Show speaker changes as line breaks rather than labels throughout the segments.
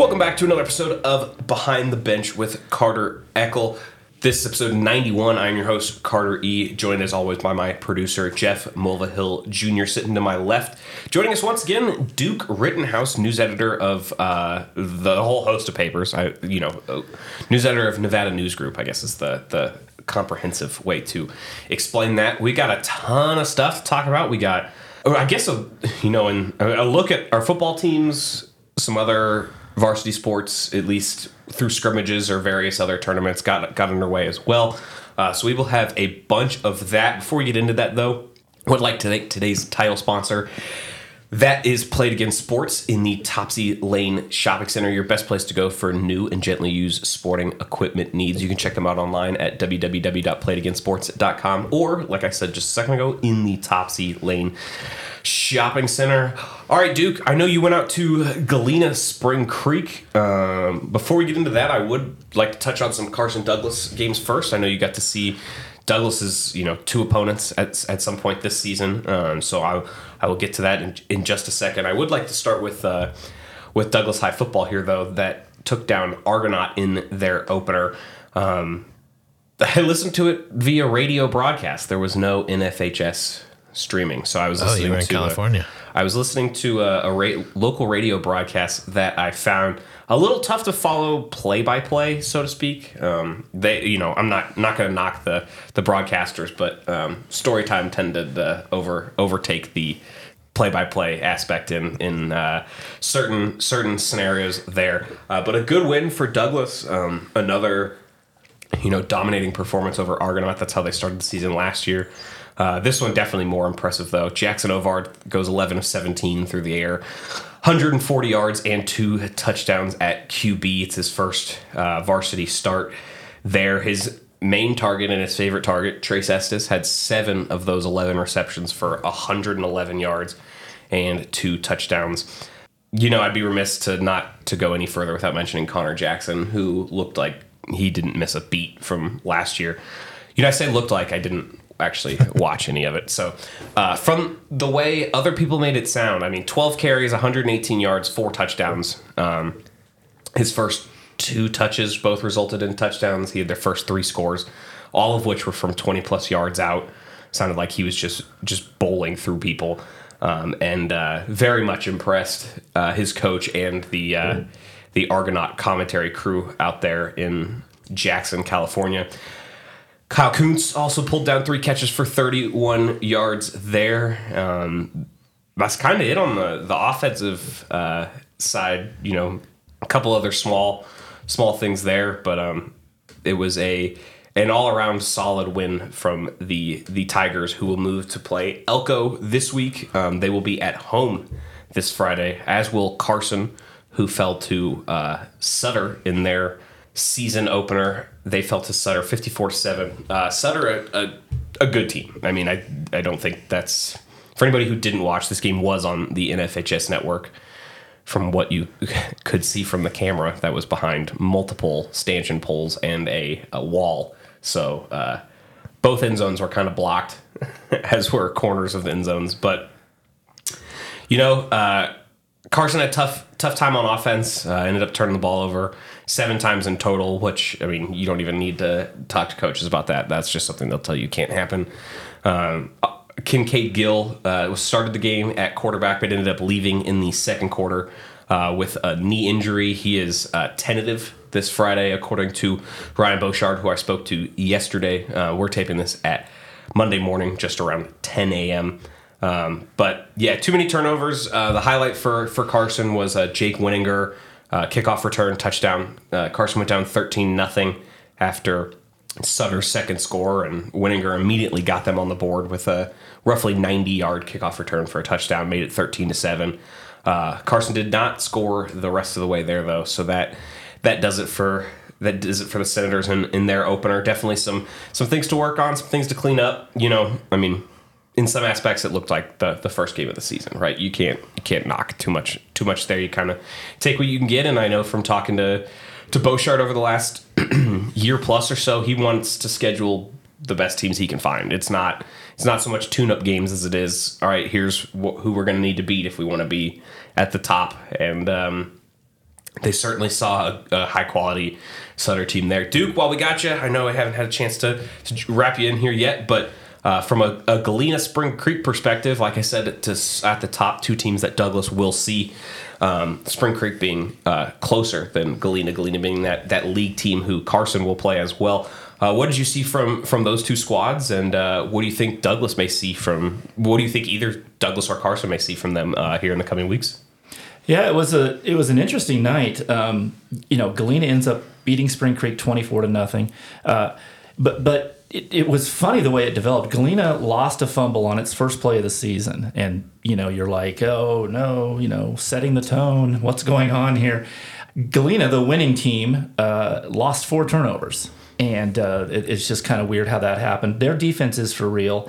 Welcome back to another episode of Behind the Bench with Carter Eckl. This is episode 91. I'm your host, Carter E., joined as always by my producer, Jeff Mulvihill Jr., sitting to my left. Joining us once again, Duke Ritenhouse, news editor of uh, the whole host of papers. I, you know, uh, news editor of Nevada News Group, I guess is the, the comprehensive way to explain that. We got a ton of stuff to talk about. We got, I guess, a, you know, in a look at our football teams, some other varsity sports, at least through scrimmages or various other tournaments, got got underway as well. Uh, so we will have a bunch of that. Before we get into that, though, would like to thank today's title sponsor. That is Play It Again Sports in the Topsy Lane Shopping Center, your best place to go for new and gently used sporting equipment needs. You can check them out online at www.playitagainsports.com or, like I said just a second ago, in the Topsy Lane Shopping Center. All right, Duke, I know you went out to Galena Spring Creek. Um, before we get into that, I would like to touch on some Carson Douglas games first. I know you got to see Douglas's, you know, two opponents at, at some point this season. Um, so I, I will get to that in, in just a second. I would like to start with uh, with Douglas High football here, though, that took down Argonaut in their opener. Um, I listened to it via radio broadcast. There was no NFHS streaming, so I was
Oh,
listening
you were in
to a-
California.
I was listening to a, a ra- local radio broadcast that I found a little tough to follow play by play, so to speak. Um, they, you know, I'm not not going to knock the the broadcasters, but um, story time tended to over overtake the play by play aspect in in uh, certain certain scenarios there. Uh, but a good win for Douglas. Um, another you know, dominating performance over Argonaut. That's how they started the season last year. Uh, this one definitely more impressive though. Jackson Ovard goes 11 of 17 through the air, 140 yards and two touchdowns at QB. It's his first uh, varsity start there. His main target and his favorite target, Trace Estes, had seven of those 11 receptions for 111 yards and two touchdowns you know, I'd be remiss to not to go any further without mentioning Connor Jackson, who looked like he didn't miss a beat from last year. You know, I say looked like I didn't actually watch any of it. So, uh, from the way other people made it sound, I mean, 12 carries, 118 yards, four touchdowns. Um, his first two touches both resulted in touchdowns. He had their first three scores, all of which were from 20 plus yards out. Sounded like he was just just bowling through people, um, and uh, very much impressed uh, his coach and the uh, the Argonaut commentary crew out there in Jackson, California. Kyle Kuntz also pulled down three catches for 31 yards there. Um, that's kind of it on the the offensive uh, side. You know, a couple other small small things there, but um, it was a an all around solid win from the the Tigers, who will move to play Elko this week. Um, they will be at home this Friday, as will Carson, who fell to uh, Sutter in their season opener. They fell to Sutter 54 7. Uh, Sutter, a, a, a good team. I mean, I, I don't think that's. For anybody who didn't watch, this game was on the NFHS network. From what you could see from the camera, that was behind multiple stanchion poles and a, a wall. So uh, both end zones were kind of blocked, as were corners of the end zones. But you know, uh, Carson had tough tough time on offense. Uh, ended up turning the ball over seven times in total, which I mean, you don't even need to talk to coaches about that. That's just something they'll tell you can't happen. Um, uh, Kincaid Gill uh, started the game at quarterback, but ended up leaving in the second quarter uh, with a knee injury. He is uh, tentative this Friday, according to Ryan Beauchard, who I spoke to yesterday. Uh, we're taping this at Monday morning, just around 10 a.m. Um, but yeah, too many turnovers. Uh, the highlight for for Carson was Jake Winninger uh, kickoff return touchdown. Uh, Carson went down thirteen nothing after Sutter's second score, and Winninger immediately got them on the board with a roughly ninety yard kickoff return for a touchdown, made it thirteen to seven. Uh, Carson did not score the rest of the way there though, so that that does it for that does it for the Senators in, in their opener. Definitely some some things to work on, some things to clean up. You know, I mean, in some aspects it looked like the, the first game of the season, right? You can't you can't knock too much too much there. You kind of take what you can get, and I know from talking to to Beauchard over the last year plus or so, he wants to schedule the best teams he can find. It's not it's not so much tune up games as it is. All right, here's wh- who we're going to need to beat if we want to be at the top, and um, they certainly saw a, a high quality Sutter team there. Duke, while we got you, I know I haven't had a chance to, to wrap you in here yet, but uh, from a, a, Galena Spring Creek perspective, like I said, to, at the top two teams that Douglas will see, um, Spring Creek being uh, closer than Galena, Galena being that, that league team who Carson will play as well. Uh, what did you see from from those two squads, and uh, what do you think Douglas may see from? What do you think either Douglas or Carson may see from them uh, here in the coming weeks?
Yeah, it was a it was an interesting night. Um, you know, Galena ends up beating Spring Creek twenty four to nothing, uh, but but it, it, was funny the way it developed. Galena lost a fumble on its first play of the season, and you know you're like, oh no, you know, setting the tone. What's going on here? Galena, the winning team, uh, lost four turnovers, and uh, it, it's just kind of weird how that happened. Their defense is for real.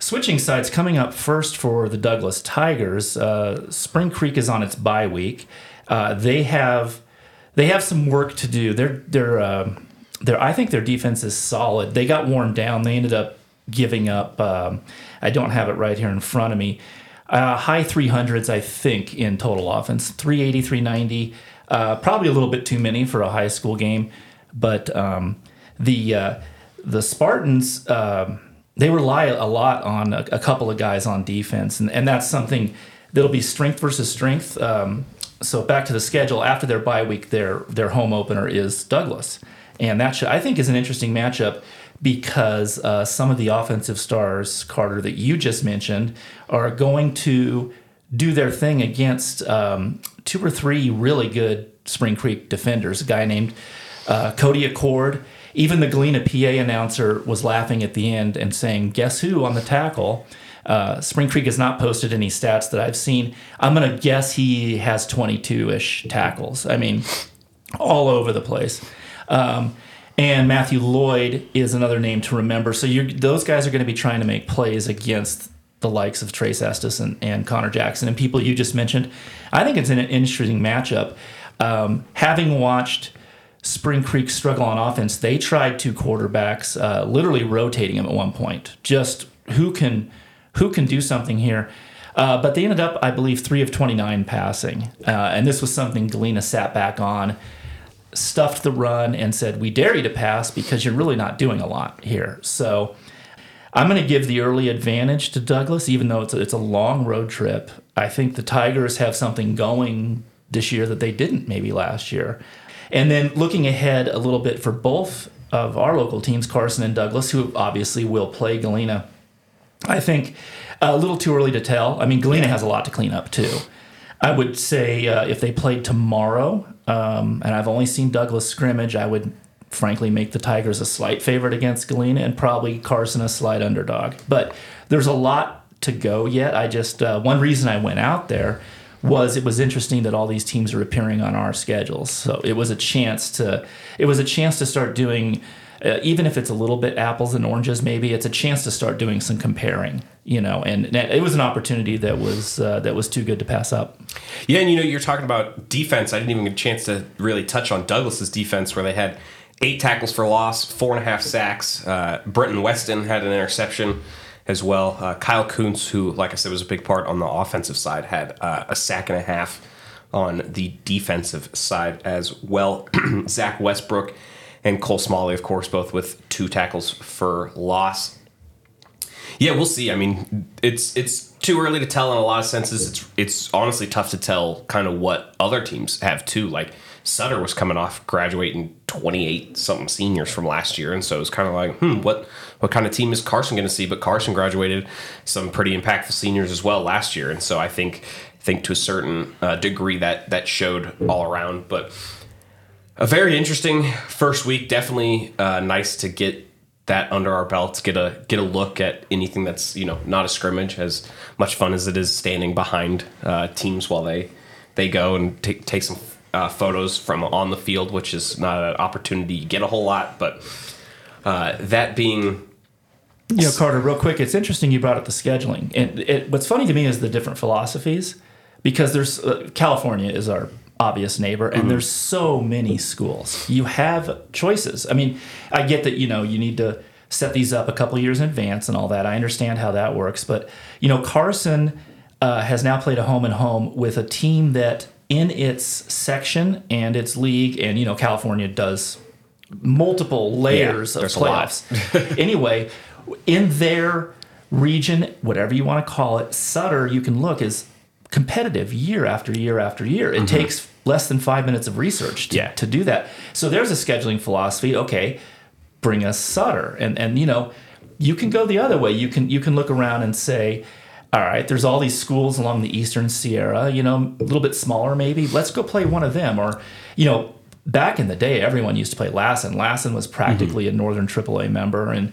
Switching sides, coming up first for the Douglas Tigers. Uh, Spring Creek is on its bye week. Uh, they have they have some work to do. They're they're they're I think their defense is solid. They got worn down. They ended up giving up. Um, I don't have it right here in front of me. Uh, high 300s, I think, in total offense. 380, 390. Uh, probably a little bit too many for a high school game, but um, the uh, the Spartans. Um, they rely a lot on a, a, couple of guys on defense, and, and that's something that'll be strength versus strength. Um, so back to the schedule after their bye week, their their home opener is Douglas, and that should, I think is an interesting matchup because uh, some of the offensive stars, Carter, that you just mentioned, are going to do their thing against um, two or three really good Spring Creek defenders. A guy named uh, Cody Accord even the Galena PA announcer was laughing at the end and saying, "Guess who on the tackle?" Uh, Spring Creek has not posted any stats that I've seen. I'm gonna guess he has 22-ish tackles. I mean, all over the place. Um, and Matthew Lloyd is another name to remember. So those guys are going to be trying to make plays against the likes of Trace Estes and, and Connor Jackson and people you just mentioned. I think it's an interesting matchup. Um, having watched Spring Creek struggle on offense, they tried two quarterbacks, uh, literally rotating them at one point. Just who can who can do something here? Uh, but they ended up, I believe, three of 29 passing. Uh, and this was something Galena sat back on, stuffed the run, and said, We dare you to pass because you're really not doing a lot here. So I'm going to give the early advantage to Douglas, even though it's a, it's a long road trip. I think the Tigers have something going this year that they didn't maybe last year. And then looking ahead a little bit for both of our local teams, Carson and Douglas, who obviously will play Galena. I think a little too early to tell. I mean, Galena has a lot to clean up too. I would say uh, if they played tomorrow, um, and I've only seen Douglas scrimmage, I would frankly make the Tigers a slight favorite against Galena and probably Carson a slight underdog. But there's a lot to go yet. I just uh, one reason I went out there was it was interesting that all these teams are appearing on our schedules. So it was a chance to it was a chance to start doing uh, even if it's a little bit apples and oranges maybe it's a chance to start doing some comparing you know and it was an opportunity that was uh, that was too good to pass up
yeah and you know you're talking about defense i didn't even get a chance to really touch on douglas's defense where they had eight tackles for loss four and a half sacks uh, brenton weston had an interception as well. Uh, Kyle Kuntz, who, like I said, was a big part on the offensive side, had uh, a sack and a half on the defensive side as well. Zach Westbrook and Cole Smalley, of course, both with two tackles for loss. Yeah, we'll see. I mean, it's it's too early to tell in a lot of senses. It's it's honestly tough to tell kind of what other teams have too. Like Sutter was coming off graduating 28 something seniors from last year, and so it was kind of like, hmm, what what kind of team is Carson going to see? But Carson graduated some pretty impactful seniors as well last year, and so I think think to a certain uh, degree that that showed all around. But a very interesting first week. Definitely uh, nice to get that under our belts. Get a get a look at anything that's you know not a scrimmage. As much fun as it is standing behind uh, teams while they they go and take take some uh, photos from on the field, which is not an opportunity you get a whole lot. But uh, that being
you know, Carter, real quick, it's interesting you brought up the scheduling. And it, what's funny to me is the different philosophies because there's uh, California is our obvious neighbor and mm-hmm. there's so many schools. You have choices. I mean, I get that, you know, you need to set these up a couple years in advance and all that. I understand how that works, but you know, Carson uh, has now played a home and home with a team that in its section and its league, and you know California does multiple layers of
there's
playoffs. anyway, in their region, whatever you want to call it, Sutter, you can look is competitive year after year after year. It takes less than five minutes of research to,
Mm-hmm. Yeah.
to do that. So there's a scheduling philosophy. Okay, bring us Sutter, and and you know you can go the other way. You can you can look around and say. All right, there's all these schools along the Eastern Sierra, you know, a little bit smaller maybe. Let's go play one of them. Or, you know, back in the day, everyone used to play Lassen. Lassen was practically a Northern AAA member, and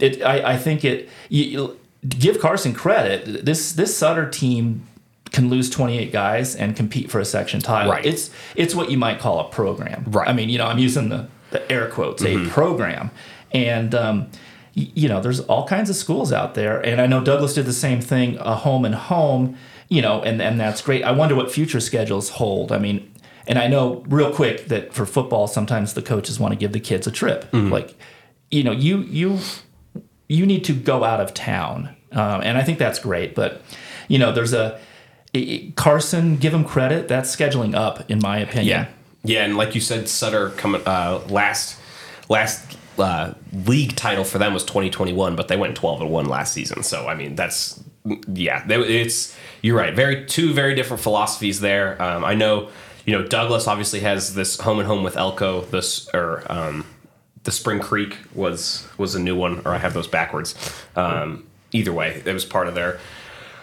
it. I, I think it. You, you- give Carson credit. This this Sutter team can lose 28 guys and compete for a section title.
Right.
It's it's what you might call a program.
Right.
I mean, you know, I'm using the, the air quotes, a program, and. Um, y- you know, there's all kinds of schools out there, and I know Douglas did the same thing, a home and home, you know, and and that's great. I wonder what future schedules hold. I mean, and I know real quick that for football, sometimes the coaches want to give the kids a trip. Like, you know, you you you need to go out of town, um, and I think that's great. But you know, there's a i- i- Carson. Give him credit. That's scheduling up, in my opinion.
Yeah, yeah, and like you said, Sutter coming uh, last last uh, league title for them was 2021, but they went 12 and one last season. So I mean, that's yeah, it's you're right. Very two very different philosophies there. Um, I know you know Douglas obviously has this home and home with Elko. This or um, the Spring Creek was was a new one, or I have those backwards. Um, either way, it was part of their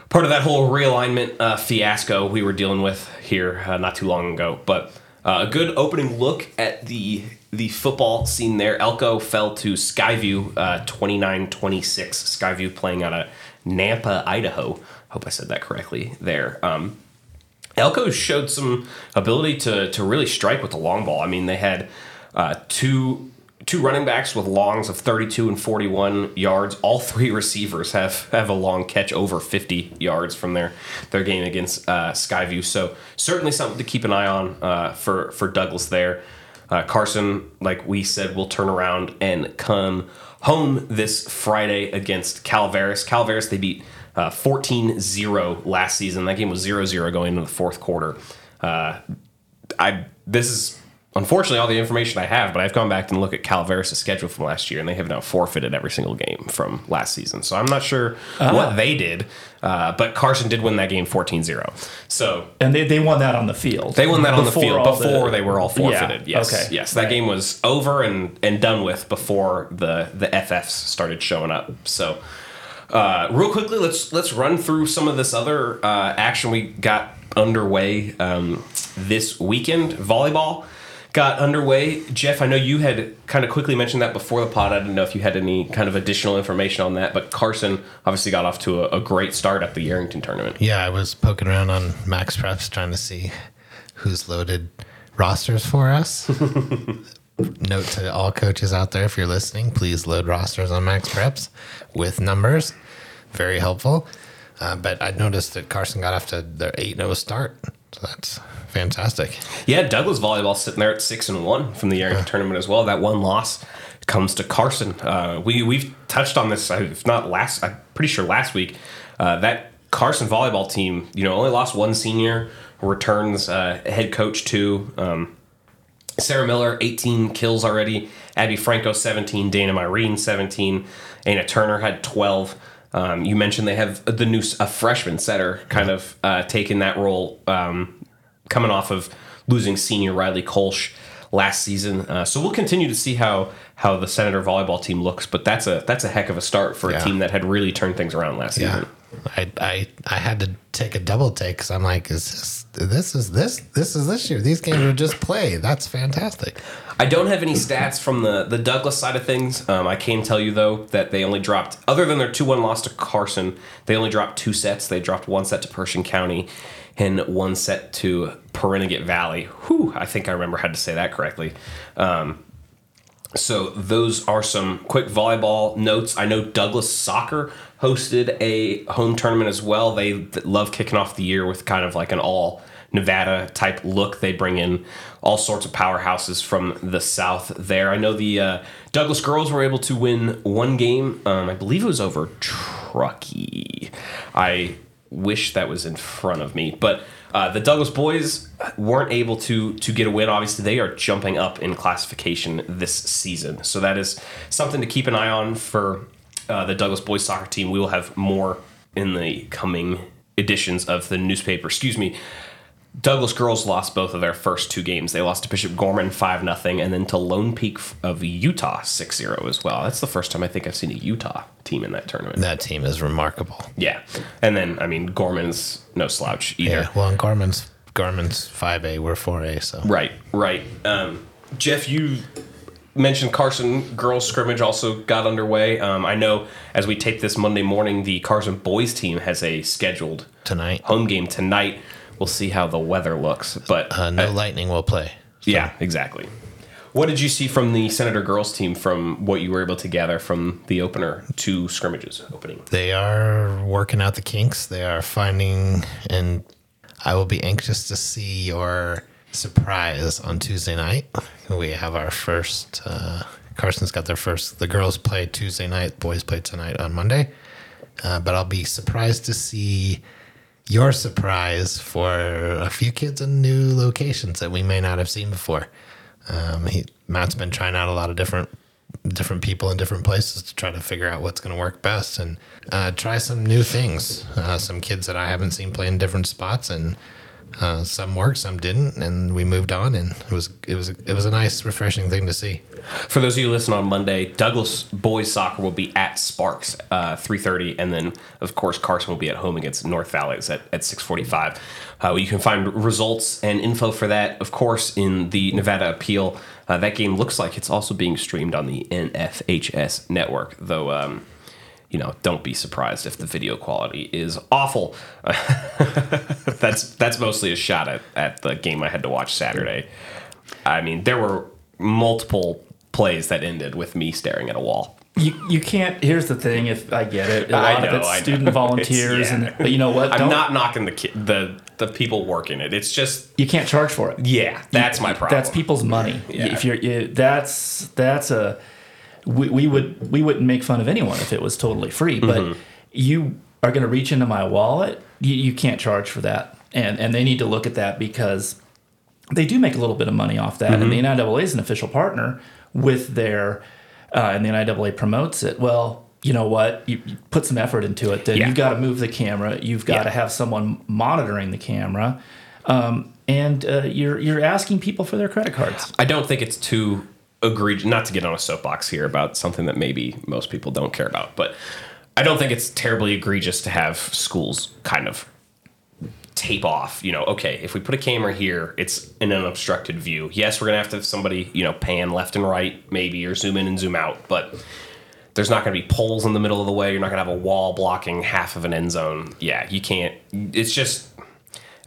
part of that whole realignment uh, fiasco we were dealing with here uh, not too long ago. But uh, a good opening look at the the football scene there. Elko fell to Skyview uh, 29-26. Skyview playing out of Nampa, Idaho. Hope I said that correctly there. Um, Elko showed some ability to to really strike with the long ball. I mean, they had uh, two two running backs with longs of 32 and 41 yards. All three receivers have have a long catch over 50 yards from their their game against uh, Skyview. So certainly something to keep an eye on uh, for for Douglas there. Uh, Carson, like we said, will turn around and come home this Friday against Calaveras. Calaveras, they beat uh, 14-0 last season. That game was 0-0 going into the fourth quarter. Uh, I this is unfortunately all the information I have, but I've gone back and looked at Calaveras' schedule from last year, and they have now forfeited every single game from last season. So I'm not sure what they did, uh, but Carson did win that game 14-0. So
and they, they won that on the field.
they won that on the field
all the-
before they were all forfeited.
Yeah,
Yes,
okay.
yes, that
Right.
game was over and and done with before the the FFs started showing up. So. Uh, real quickly, let's let's run through some of this other uh, action we got underway um, this weekend. Volleyball got underway. Jeff, I know you had kind of quickly mentioned that before the pod. I didn't know if you had any kind of additional information on that, but Carson obviously got off to a, a great start at the Yerington tournament.
Yeah, I was poking around on Max Preps trying to see who's loaded rosters for us. Note to all coaches out there if you're listening, please load rosters on Max Preps with numbers. Very helpful. Uh, but I noticed that Carson got off to their 8 0 start. So that's fantastic.
Yeah, Douglas volleyball sitting there at six and one from the Yerington tournament as well. That one loss comes to Carson. Uh, we we've touched on this, uh, if not last, I'm pretty sure last week. Uh, that Carson volleyball team, you know, only lost one senior. Returns uh, head coach too. Um, Sarah Miller, 18 kills already. Abby Franco, 17. Dana Myrene, 17. Anna Turner had 12. Um, you mentioned they have the new a freshman setter kind of uh, taking that role, um, coming off of losing senior Riley Kolsch last season. Uh, so we'll continue to see how how the Senator volleyball team looks. But that's a that's a heck of a start for a team that had really turned things around last
Yeah.
season.
I, I I had to take a double take because I'm like, is this this is this this is this year? These games are just play. That's fantastic.
I don't have any stats from the, the Douglas side of things. Um, I can tell you though that they only dropped, other than their two one loss to Carson, they only dropped two sets. They dropped one set to Pershing County, and one set to Pahranagat Valley. Whew, I think I remember how to say that correctly. Um, so those are some quick volleyball notes. I know Douglas Soccer hosted a home tournament as well. They love kicking off the year with kind of like an all Nevada type look. They bring in all sorts of powerhouses from the south there. I know the uh, Douglas girls were able to win one game. Um, I believe it was over Truckee. I wish that was in front of me. But uh, the Douglas boys weren't able to to get a win. Obviously, they are jumping up in classification this season, so that is something to keep an eye on for uh, the Douglas boys soccer team. We will have more in the coming editions of the newspaper. Excuse me. Douglas girls lost both of their first two games. They lost to Bishop Gorman 5 0 and then to Lone Peak of Utah 6 0 as well. That's the first time I think I've seen a Utah team in that tournament.
That team is remarkable.
Yeah. And then, I mean, Gorman's no slouch either.
Yeah. Well, and Gorman's Garmin's five A, we're four A. So
Right, right. Um, Jeff, you mentioned Carson girls scrimmage also got underway. Um, I know as we tape this Monday morning, the Carson boys team has a scheduled
tonight,
home game tonight. We'll see how the weather looks, but
uh, no lightning will play.
yeah, exactly. What did you see from the Senator girls team from what you were able to gather from the opener to scrimmages opening?
They are working out the kinks. They are finding, and I will be anxious to see your surprise on Tuesday night. We have our first. Uh, Carson's got their first. The girls play Tuesday night. Boys play tonight on Monday. Uh, but I'll be surprised to see your surprise for a few kids in new locations that we may not have seen before. Um, he, Matt's been trying out a lot of different different people in different places to try to figure out what's going to work best and uh, try some new things. Uh, some kids that I haven't seen play in different spots, and uh, some worked, some didn't, and we moved on. And it was it was it was a nice, refreshing thing to see.
For those of you listening on Monday, Douglas boys soccer will be at Sparks, uh, three thirty, and then of course Carson will be at home against North Valleys at at six forty five. Uh, you can find results and info for that, of course, in the Nevada Appeal. Uh, that game looks like it's also being streamed on the NFHS network, though. Um, you know, don't be surprised if the video quality is awful. that's that's mostly a shot at, at the game I had to watch Saturday. I mean, there were multiple plays that ended with me staring at a wall.
You, you can't. Here's the thing. If I get it, a
I
lot
know,
of it's student volunteers,
It's- yeah.
and but you know what?
I'm
Don't-
knocking the ki- the the people working it. It's just
You can't charge for it.
yeah, that's my problem.
That's people's money.
Yeah.
If you're, you, that's that's a we, we would we wouldn't make fun of anyone if it was totally free. But
Mm-hmm.
you are going to reach into my wallet. You, you can't charge for that, and and they need to look at that because they do make a little bit of money off that. And the
Mm-hmm.
NIAA is an official partner with their, uh, and the NIAA promotes it. Well. You know what? You, you put some effort into it. Then
Yeah.
you've got to move the camera. You've got
Yeah.
to have someone monitoring the camera, um, and uh, you're you're asking people for their credit cards.
I don't think it's too egregious. Not to get on a soapbox here about something that maybe most people don't care about, but I don't think it's terribly egregious to have schools kind of tape off. You know, okay, if we put a camera here, it's in an obstructed view. Yes, we're gonna have to have somebody you know pan left and right, maybe, or zoom in and zoom out, but. There's not going to be poles in the middle of the way. You're not going to have a wall blocking half of an end zone. Yeah, you can't. It's just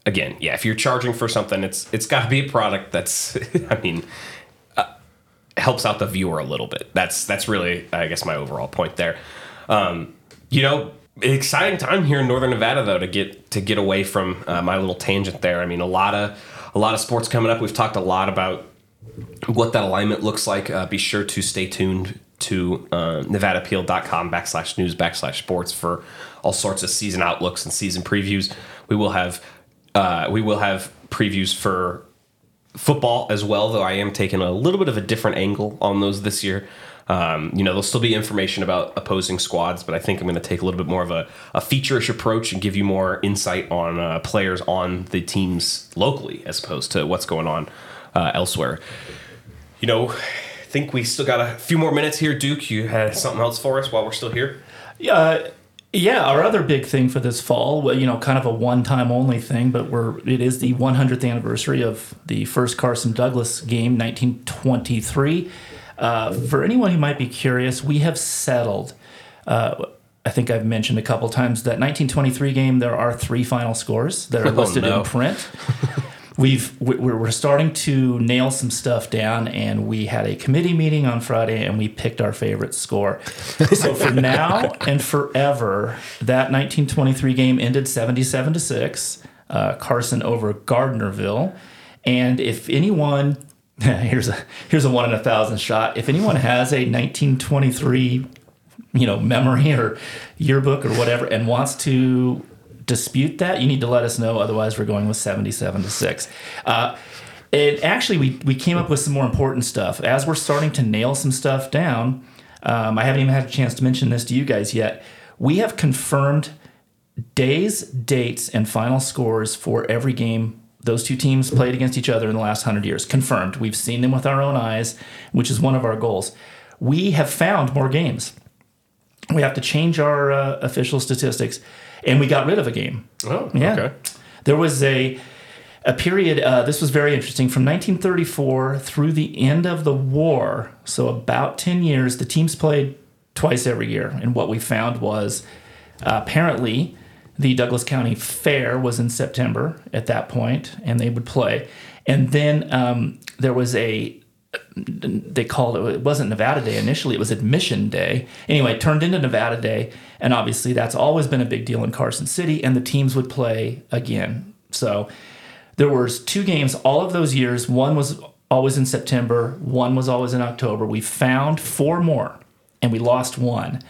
again, yeah, if you're charging for something, it's it's got to be a product that's, I mean, helps out the viewer a little bit. That's that's really, I guess, my overall point there. Um, you know, exciting time here in Northern Nevada though to get to get away from uh, my little tangent there. I mean, a lot of a lot of sports coming up. We've talked a lot about what that alignment looks like. Uh, be sure to stay tuned to uh, nevadaappeal.com backslash news backslash sports for all sorts of season outlooks and season previews. We will have uh, we will have previews for football as well, though I am taking a little bit of a different angle on those this year. Um, you know, there'll still be information about opposing squads, but I think I'm going to take a little bit more of a, a feature-ish approach and give you more insight on uh, players on the teams locally as opposed to what's going on uh, elsewhere. You know, I think we still got a few more minutes here. Duke, you had something else for us while we're still here?
Uh, yeah, our other big thing for this fall, well, you know, kind of a one-time only thing, but we're it is the 100th anniversary of the first Carson Douglas game, 1923. Uh, for anyone who might be curious, we have settled. Uh, I think I've mentioned a couple times that 1923 game. There are three final scores that are
Oh,
listed
no.
in print. We've we- we're starting to nail some stuff down, and we had a committee meeting on Friday, and we picked our favorite score. So for now and forever, that 1923 game ended 77 to six. Uh, Carson over Gardnerville, and if anyone here's a here's a one in a thousand shot. If anyone has a 1923 you know memory or yearbook or whatever and wants to dispute that, you need to let us know. Otherwise, we're going with 77 to 6. Uh, and actually, we, we came up with some more important stuff. As we're starting to nail some stuff down, um, I haven't even had a chance to mention this to you guys yet. We have confirmed days, dates, and final scores for every game those two teams played against each other in the last 100 years. Confirmed. We've seen them with our own eyes, which is one of our goals. We have found more games. We have to change our uh, official statistics, and we got rid of a game.
Oh,
Yeah.
okay.
There was a a period. Uh, this was very interesting from 1934 through the end of the war. So about 10 years. The teams played twice every year, and what we found was uh, apparently the Douglas County Fair was in September at that point, and they would play. And then um, there was a they called it it wasn't Nevada Day initially it was Admission Day anyway it turned into Nevada Day and obviously that's always been a big deal in Carson City and the teams would play again so there was two games all of those years one was always in September one was always in October we found four more and we lost one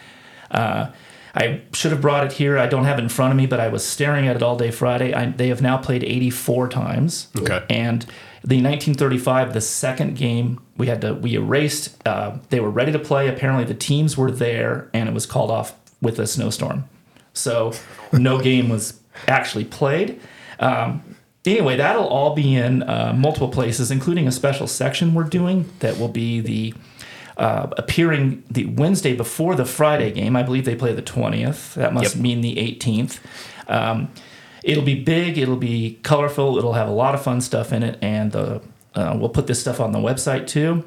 uh, I should have brought it here. I don't have it in front of me, but I was staring at it all day Friday. I, they have now played 84 times.
Okay.
And the 1935, the second game, we had to we erased. Uh, they were ready to play. Apparently, the teams were there, and it was called off with a snowstorm. So no game was actually played. Um, anyway, that'll all be in uh, multiple places, including a special section we're doing that will be the uh, appearing the Wednesday before the Friday game. I believe they play the 20th. That must
Yep.
mean the 18th. Um, it'll be big. It'll be colorful. It'll have a lot of fun stuff in it, and uh, uh, we'll put this stuff on the website too.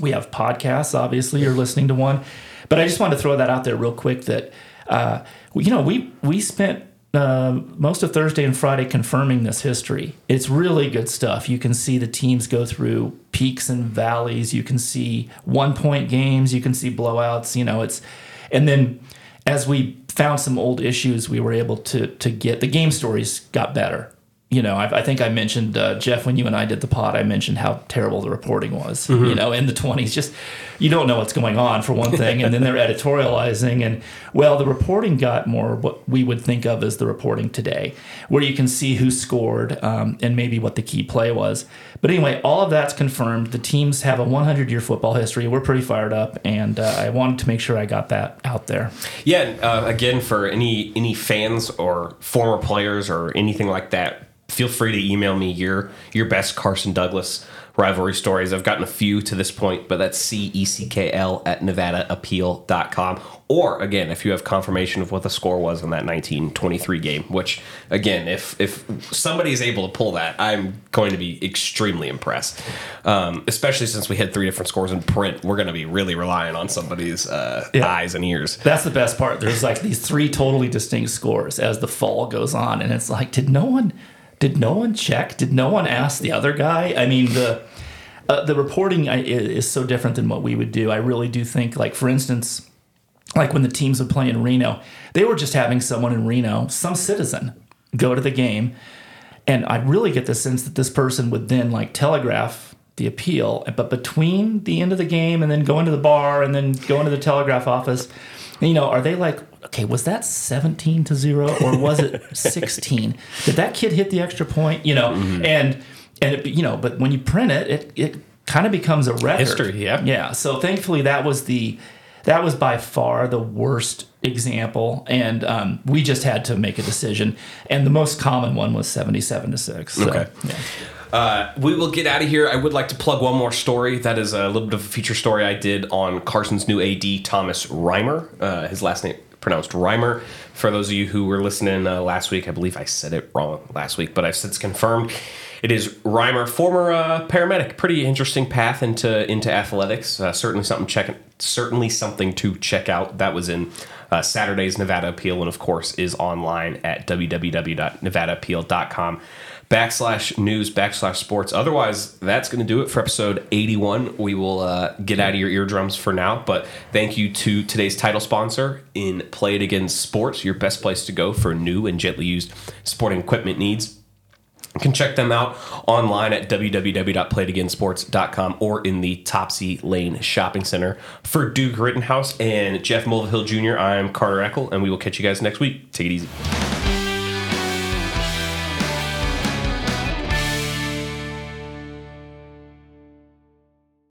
We have podcasts. Obviously, you're listening to one, but I just wanted to throw that out there real quick. That uh, you know, we we spent uh, most of Thursday and Friday confirming this history. It's really good stuff. You can see the teams go through peaks and valleys. You can see one point games. You can see blowouts. You know, it's and then as we found some old issues, we were able to to get the game stories got better. You know, I, I think I mentioned uh, Jeff when you and I did the pod. I mentioned how terrible the reporting was. You know, in the twenties, just you don't know what's going on for one thing, and then they're editorializing, and well, the reporting got more what we would think of as the reporting today, where you can see who scored um, and maybe what the key play was. But anyway, all of that's confirmed. The teams have a 100 year football history. We're pretty fired up, and uh, I wanted to make sure I got that out there.
Yeah, and, uh, again, for any any fans or former players or anything like that, feel free to email me your your best Carson Douglas rivalry stories. I've gotten a few to this point, but that's C E C K L at nevadaappeal.com. Or again, if you have confirmation of what the score was in that 1923 game, which again, if if somebody is able to pull that, I'm going to be extremely impressed. Um, especially since we had three different scores in print, we're going to be really relying on somebody's uh,
Yeah.
eyes and ears.
That's the best part. There's like these three totally distinct scores as the fall goes on, and it's like, did no one, did no one check? Did no one ask the other guy? I mean, the uh, the reporting is so different than what we would do. I really do think, like for instance, like when the teams would play in Reno, they were just having someone in Reno, some citizen, go to the game, and I really get the sense that this person would then like telegraph the appeal, but between the end of the game and then go into the bar and then go into the telegraph office, you know, are they like, okay, was that 17 to 0 or was it 16? Did that kid hit the extra point? You know, mm-hmm. and and it, you know, but when you print it, it it kind of becomes a record.
History, yeah.
Yeah. So thankfully that was the that was by far the worst example and um, we just had to make a decision and the most common one was 77 to 6 so,
Okay.
yeah.
Uh, we will get out of here. I would like to plug one more story. That is a little bit of a feature story I did on Carson's new AD, Thomas Reimer. Uh, his last name pronounced Reimer. For those of you who were listening uh, last week, I believe I said it wrong last week, but I've since confirmed. It is Reimer, former uh, paramedic. Pretty interesting path into into athletics. Uh, certainly something check. Certainly something to check out. That was in uh, Saturday's Nevada Appeal, and of course is online at www.nevadaappeal.com backslash news backslash sports. Otherwise, that's going to do it for episode 81. We will uh, get out of your eardrums for now, but thank you to today's title sponsor in Play It Again Sports, your best place to go for new and gently used sporting equipment needs. You can check them out online at www.playitagainsports.com or in the Topsy Lane Shopping Center. For Duke Ritenhouse and Jeff Mulvihill Jr., I'm Carter Eckl, and we will catch you guys next week. Take it easy.